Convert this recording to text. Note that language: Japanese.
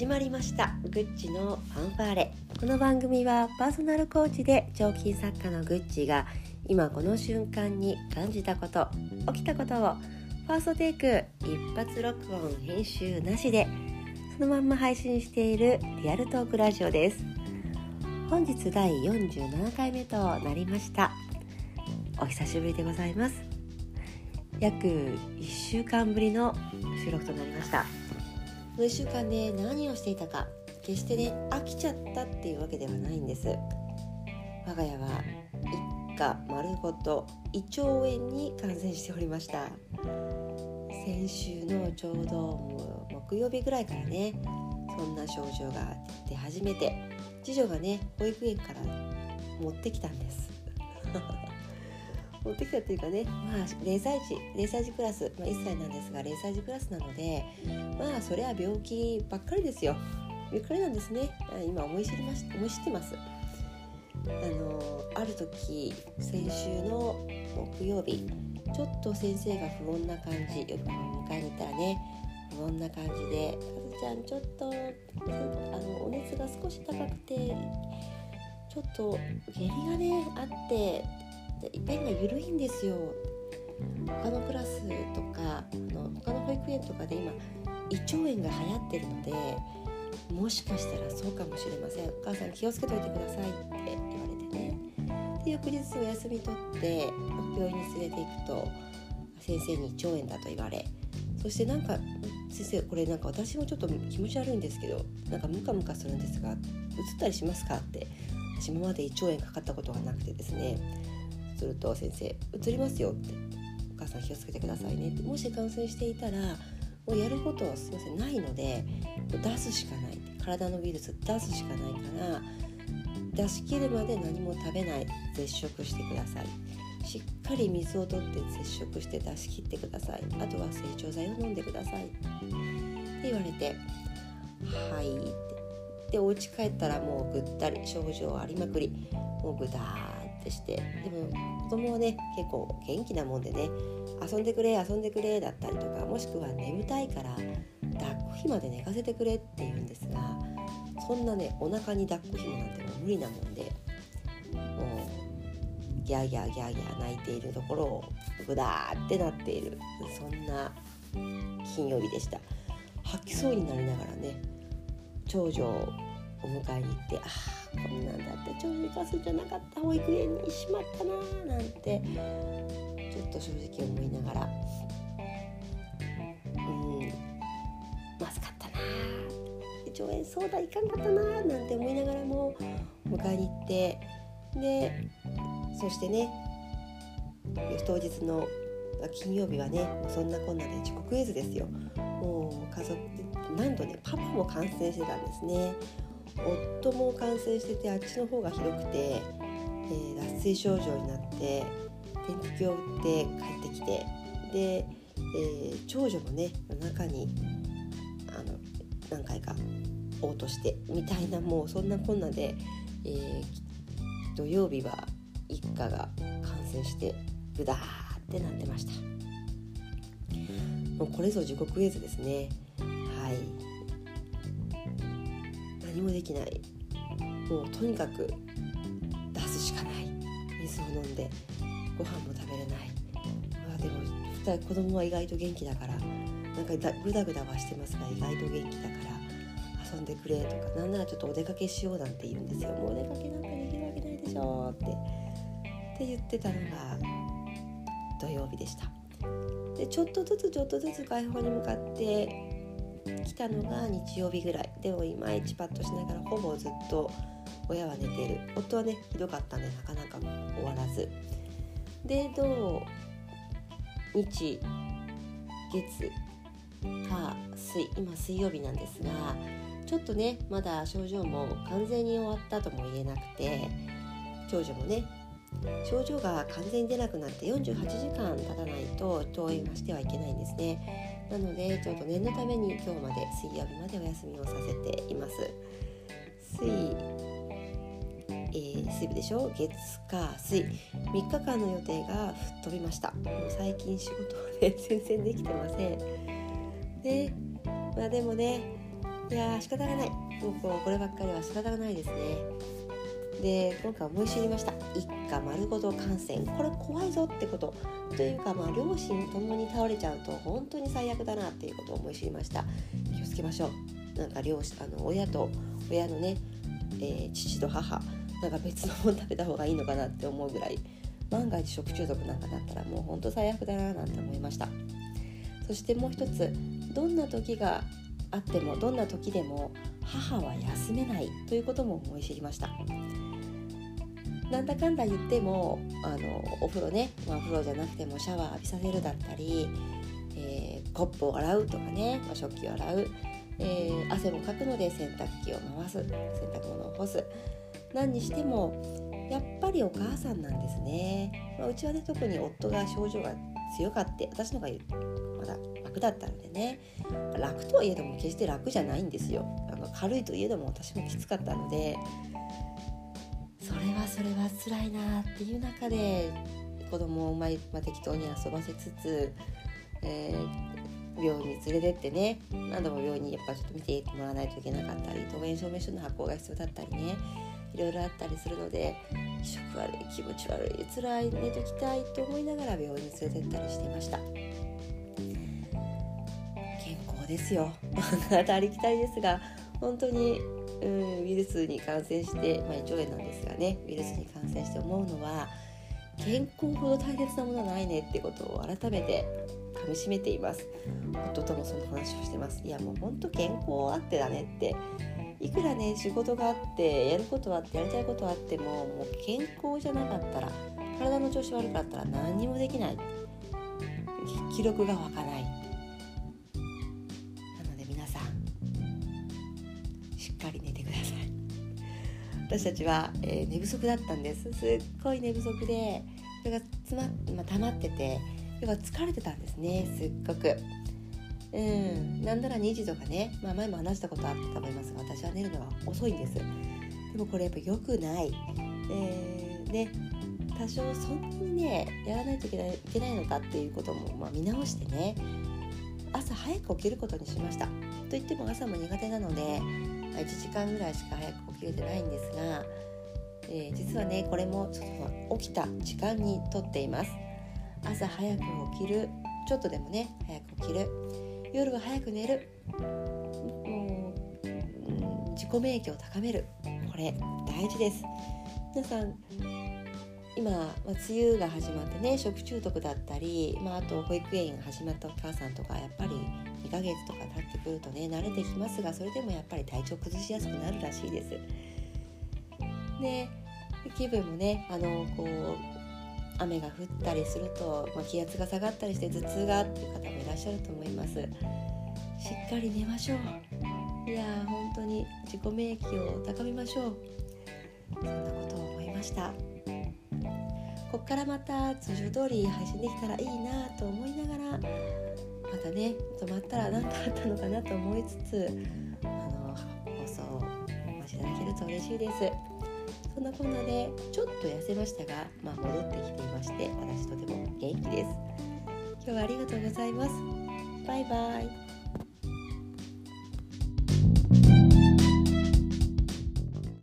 始まりました。グッチのファンファーレ。この番組はパーソナルコーチで彫金作家のグッチが今この瞬間に感じたこと起きたことをファーストテイク一発録音編集なしでそのまんま配信しているリアルトークラジオです。本日第47回目となりました。お久しぶりでございます。約1週間ぶりの収録となりました。の1週間で何をしていたか決してね飽きちゃったっていうわけではないんです。我が家は一家丸ごと胃腸炎に感染しておりました。先週のちょうど木曜日ぐらいからねそんな症状が出始めて次女がね保育園から持ってきたんです。持ってきたっていうかねまあ0歳児0歳児クラス、まあ、1歳なんですが0歳児クラスなのでまあそれは病気ばっかりですよ。ゆっくりなんですね。今思い知りまし思い知ってます。あのある時先週の木曜日ちょっと先生が不穏な感じよく迎えに行ったらね不穏な感じで「かずちゃんちょっとあのお熱が少し高くてちょっと下痢がねあってペンが緩いんですよ。他のクラスとかあの他の保育園とかで今胃腸炎が流行ってるのでもしかしたらそうかもしれません。お母さん気をつけといてくださいって言われてね。で翌日お休み取って病院に連れて行くと先生に胃腸炎だと言われ。そしてなんか先生これなんか私もちょっと気持ち悪いんですけどなんかムカムカするんですが移ったりしますかって。私今まで胃腸炎かかったことがなくてですねすると先生「移りますよ」って「お母さん気をつけてくださいね」ってもし感染していたらもうやることはすいませんないので出すしかない。体のウイルス出すしかないから出し切るまで何も食べない。絶食してください。しっかり水を取って絶食して出し切ってください。あとは成長剤を飲んでください。って言われて「はい」って。でお家帰ったらもうぐったり症状ありまくり。もうぐだーってしてでも子供はね結構元気なもんでね遊んでくれ遊んでくれだったりとかもしくは眠たいから抱っこひまで寝かせてくれって言うんですがそんなねお腹に抱っこひもなんてもう無理なもんでもうギャーギャーギャーギャー泣いているところをグダーってなっているそんな金曜日でした。吐きそうになりながらね長女をお迎えに行ってああこんなんだって長寿カスじゃなかった保育園にしまったなーなんてちょっと正直思いながら。うん。まずかったなー。上演そうだいかんかったなーなんて思いながらも迎えに行って。でそしてね当日の金曜日はねそんなこんなで遅刻絵図ですよ。もう家族なんとねパパも感染してたんですね。夫も感染しててあっちの方がひどくて、えー、脱水症状になって点滴を打って帰ってきてで、えー、長女もね夜中にあの何回か嘔吐してみたいなもうそんなこんなで、えー、土曜日は一家が感染してグダーってなってました。もうこれぞ地獄絵図ですね。何もできない。もうとにかく出すしかない。水を飲んでご飯も食べれない。まあでも2人子供は意外と元気だからなんかグダグダはしてますが意外と元気だから遊んでくれとかなんならちょっとお出かけしようなんて言うんですよ。もうお出かけなんかできるわけないでしょって。って言ってたのが土曜日でした。でちょっとずつちょっとずつ解放に向かって来たのが日曜日ぐらい。でもいまいちパッとしながらほぼずっと親は寝てる。夫はねひどかったんでなかなか終わらず。で土日月火水今水曜日なんですがちょっとねまだ症状も完全に終わったとも言えなくて長女もね症状が完全に出なくなって48時間経たないと登園はしてはいけないんですね。なのでちょっと念のために今日まで水曜日までお休みをさせています。水えー、水日でしょ？月火水。3日間の予定が吹っ飛びました。もう最近仕事はね全然できてません。でまあでもねいやー仕方がない。もうこればっかりは仕方がないですね。で今回思い知りました。一家丸ごと感染。これ怖いぞってこと。というかまあ両親ともに倒れちゃうと本当に最悪だなっていうことを思い知りました。気をつけましょう。なんか両親あの親と親のね、えー、父と母。なんか別のもの食べた方がいいのかなって思うぐらい。万が一食中毒なんかなったらもうほんと最悪だななんて思いました。そしてもう一つ。どんな時があってもどんな時でも母は休めないということも思い知りました。なんだかんだ言ってもあのお風呂ね、まあ、お風呂じゃなくてもシャワー浴びさせるだったり、えー、コップを洗うとかね、まあ、食器を洗う、えー、汗もかくので洗濯機を回す。洗濯物を干す。何にしてもやっぱりお母さんなんですね、まあ、うちはね特に夫が症状が強かって私の方がまだ楽だったのでね楽とはいえども決して楽じゃないんですよ。あの軽いといえども私もきつかったのでそれはそれは辛いなっていう中で子供をまあ、適当に遊ばせつつ、えー、病院に連れてってね何度も病院にやっぱちょっと見てもらわないといけなかったり登園証明書の発行が必要だったりねいろいろあったりするので気色悪い気持ち悪い辛い寝ときたいと思いながら病院に連れてったりしていました。健康ですよ。ありきたりですが本当に、うん、ウイルスに感染して、まあ、胃腸炎なんですがねウイルスに感染して思うのは健康ほど大切なものはないねってことを改めて噛みしめています。夫ともその話をしてます。いやもうほんと健康あってだねって。いくらね仕事があってやることはあってやりたいことはあってももう健康じゃなかったら体の調子悪かったら何にもできない。記録が湧かない。私たちは、えー、寝不足だったんです。すっごい寝不足でそれが詰まっ、まあ、溜まってて要は疲れてたんですね。すっごく。うん、なんなら2時とかね、まあ、前も話したことあったと思いますが私は寝るのは遅いんです。でもこれやっぱ良くない、えー、で多少そんなにねやらないといけないいけないのかっていうことも、まあ、見直してね。朝早く起きることにしました。といっても朝も苦手なので1時間ぐらいしか早く起きれてないんですが、えー、実はねこれもちょっと起きた時間にとっています。朝早く起きるちょっとでもね早く起きる。夜は早く寝る。もう、自己免疫を高める。これ大事です。皆さん今、まあ、梅雨が始まってね食中毒だったり、まあ、あと保育園が始まったお母さんとかやっぱり2ヶ月とか経ってくるとね慣れてきますがそれでもやっぱり体調崩しやすくなるらしいです。で気分もねあのこう雨が降ったりすると、まあ、気圧が下がったりして頭痛がっていう方もいらっしゃると思います。しっかり寝ましょう。いやー本当に自己免疫を高めましょう。そんなことを思いました。こっからまた通常通り配信できたらいいなと思いながらまたね止まったら何かあったのかなと思いつつあの放送をお待ちいただけると嬉しいです。そんなこんなでちょっと痩せましたが、まあ、戻ってきていまして私とても元気です。今日はありがとうございます。バイバイ。